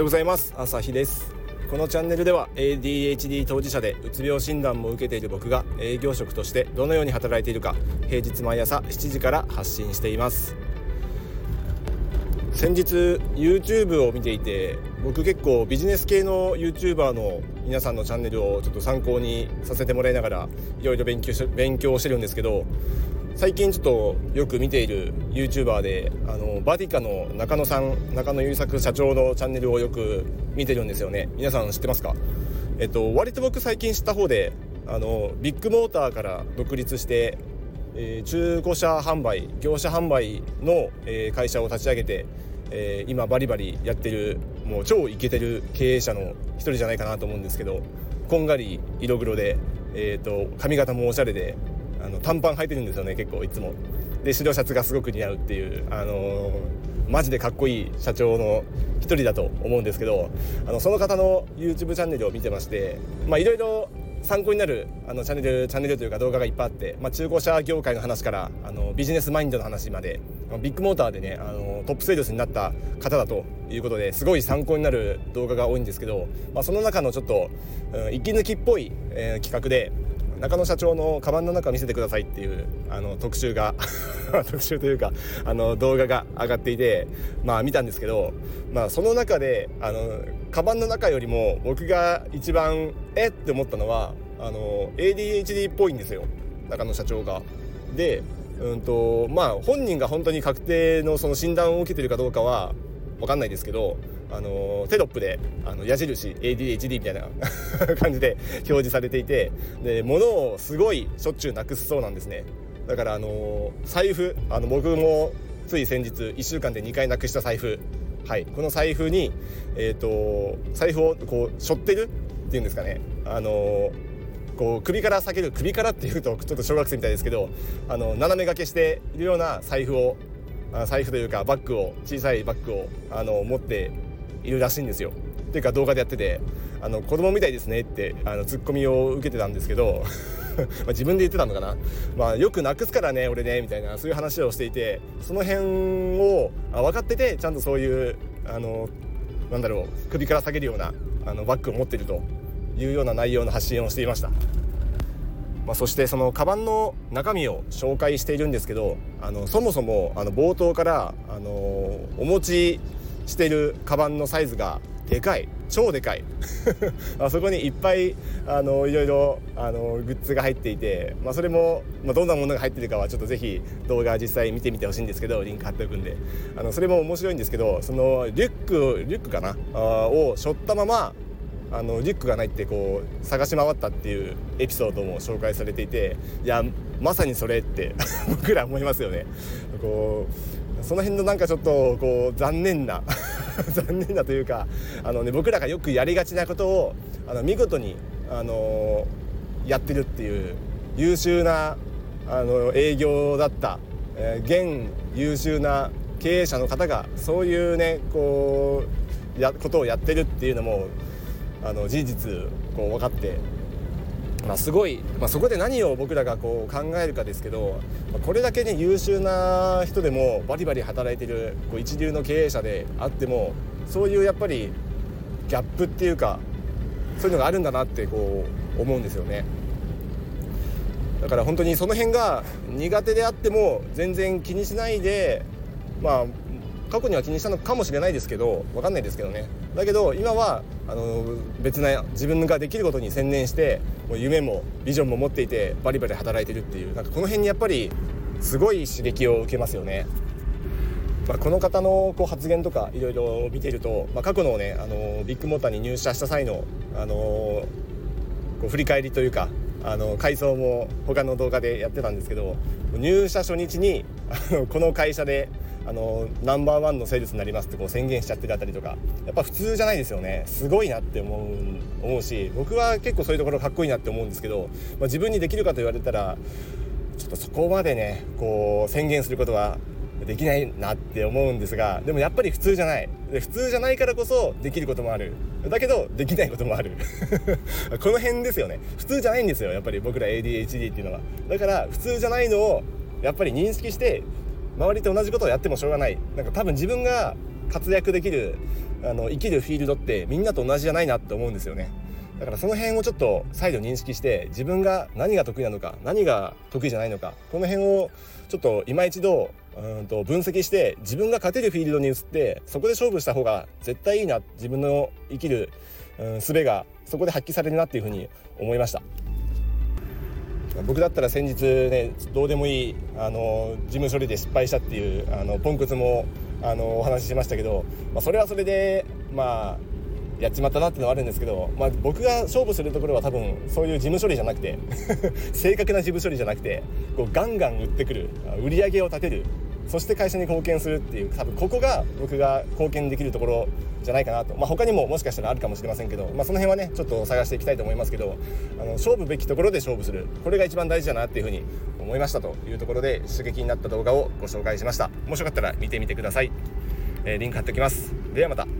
ようございます。朝日です。このチャンネルでは ADHD 当事者でうつ病診断も受けている僕が営業職としてどのように働いているか平日毎朝7時から発信しています。先日 YouTube を見ていて僕結構ビジネス系の YouTuber の皆さんのチャンネルをちょっと参考にさせてもらいながらいろいろ勉強し勉強してるんですけど最近ちょっとよく見ている YouTuber であのバティカの中野さん中野優作社長のチャンネルをよく見てるんですよね。皆さん知ってますか？えっと割と僕最近知った方であのビッグモーターから独立してえー、中古車販売業者販売の、えー、会社を立ち上げて、えー、今バリバリやってるもう超イケてる経営者の一人じゃないかなと思うんですけどこんがり色黒で、えーと、髪型もおしゃれであの短パン履いてるんですよね結構いつも。で白シャツがすごく似合うっていう、あのー、マジでかっこいい社長の一人だと思うんですけどあのその方の YouTube チャンネルを見てましてまいろいろ参考になるあのチャンネルチャンネルというか動画がいっぱいあって、まあ、中古車業界の話からあのビジネスマインドの話までビッグモーターでねあのトップセールスになった方だということですごい参考になる動画が多いんですけど、まあ、その中のちょっと、うん、息抜きっぽい、えー、企画で中野社長のカバンの中見せてくださいっていうあの特集が 特集というかあの動画が上がっていてまあ見たんですけど、まあ、その中であのカバンの中よりも僕が一番えって思ったのはあの ADHD っぽいんですよ中野社長が。でうんとまあ本人が本当に確定のその診断を受けてるかどうかは分かんないですけどあのテロップであの矢印 ADHD みたいな 感じで表示されていてで物をすごいしょっちゅうなくすそうなんですね。だからあの財布あの僕もつい先日1週間で2回なくした財布。はい。この財布にえっ、ー、と財布をこう背負ってるっていうんですかね。あのこう首から下げる首からっていうとちょっと小学生みたいですけどあの斜め掛けしているような財布を財布というかバッグを小さいバッグをあの持っているらしいんですよ。っていうか動画でやっててあの子供みたいですねってあのツッコミを受けてたんですけど ま自分で言ってたのかな、まあ、よくなくすからね俺ねみたいなそういう話をしていてその辺を分かっててちゃんとそういうあのなんだろう首から下げるようなあのバッグを持ってるというような内容の発信をしていました。まあ、そしてそのカバンの中身を紹介しているんですけどあのそもそもあの冒頭からあのお持ちしてるカバンのサイズがでかい超でかい。あそこにいっぱいあのいろいろあのグッズが入っていて、まあ、それも、まあ、どんなものが入ってるかはちょっとぜひ動画実際見てみてほしいんですけどリンク貼っておくんで。あのそれも面白いんですけどそのリュックリュックかな？あを背負ったままあのリュックがないってこう探し回ったっていうエピソードも紹介されていていやまさにそれって 僕ら思いますよね。こうその辺のなんかちょっとこう残念な 残念なというかあの、ね、僕らがよくやりがちなことをあの見事に、あのやってるっていう優秀なあの営業だった、えー、現優秀な経営者の方がそういうねこうやことをやってるっていうのもあの事実こう分かって、まあ、すごい、まあ、そこで何を僕らがこう考えるかですけど、これだけに優秀な人でもバリバリ働いてるこう一流の経営者であってもそういうやっぱりギャップっていうかそういうのがあるんだなってこう思うんですよね。だから本当にその辺が苦手であっても全然気にしないでまあ過去には気にしたのかもしれないですけど分かんないですけどねだけど今はあの別な自分ができることに専念してもう夢もビジョンも持っていてバリバリ働いてるっていうなんかこの辺にやっぱりすごい刺激を受けますよね。まあ、この方のこう発言とかいろいろ見ていると、まあ、過去のねあのビッグモーターに入社した際のあのこう振り返りというかあの回想も他の動画でやってたんですけど入社初日にあのこの会社であのナンバーワンのセールスになりますってこう宣言しちゃってるあたりとかやっぱ普通じゃないですよね。すごいなって思う思うし僕は結構そういうところかっこいいなって思うんですけど、まあ、自分にできるかと言われたらちょっとそこまでねこう宣言することはできないなって思うんですがでもやっぱり普通じゃない。普通じゃないからこそできることもある。だけどできないこともある。この辺ですよね。普通じゃないんですよやっぱり僕ら ADHD っていうのは。だから普通じゃないのをやっぱり認識して周りと同じことをやってもしょうがない。なんか多分自分が活躍できるあの生きるフィールドってみんなと同じじゃないなって思うんですよね。だからその辺をちょっと再度認識して自分が何が得意なのか何が得意じゃないのかこの辺をちょっと今一度うんと分析して自分が勝てるフィールドに移ってそこで勝負した方が絶対いいな自分の生きる、うん、術がそこで発揮されるなっていうふうに思いました。僕だったら先日ねどうでもいいあの事務処理で失敗したっていうあのポンコツもあのお話ししましたけど、まあ、それはそれでまあやっちまったなっていうのはあるんですけど、まあ、僕が勝負するところは多分そういう事務処理じゃなくて 正確な事務処理じゃなくてこうガンガン売ってくる売り上げを立てるそして会社に貢献するっていう多分ここが僕が貢献できるところじゃないかなと、まあ、他にももしかしたらあるかもしれませんけど、まあ、その辺はねちょっと探していきたいと思いますけどあの勝負べきところで勝負する。これが一番大事だなっていうふうに思いましたというところで刺激になった動画をご紹介しました。もしよかったら見てみてください、えー、リンク貼っておきます。ではまた。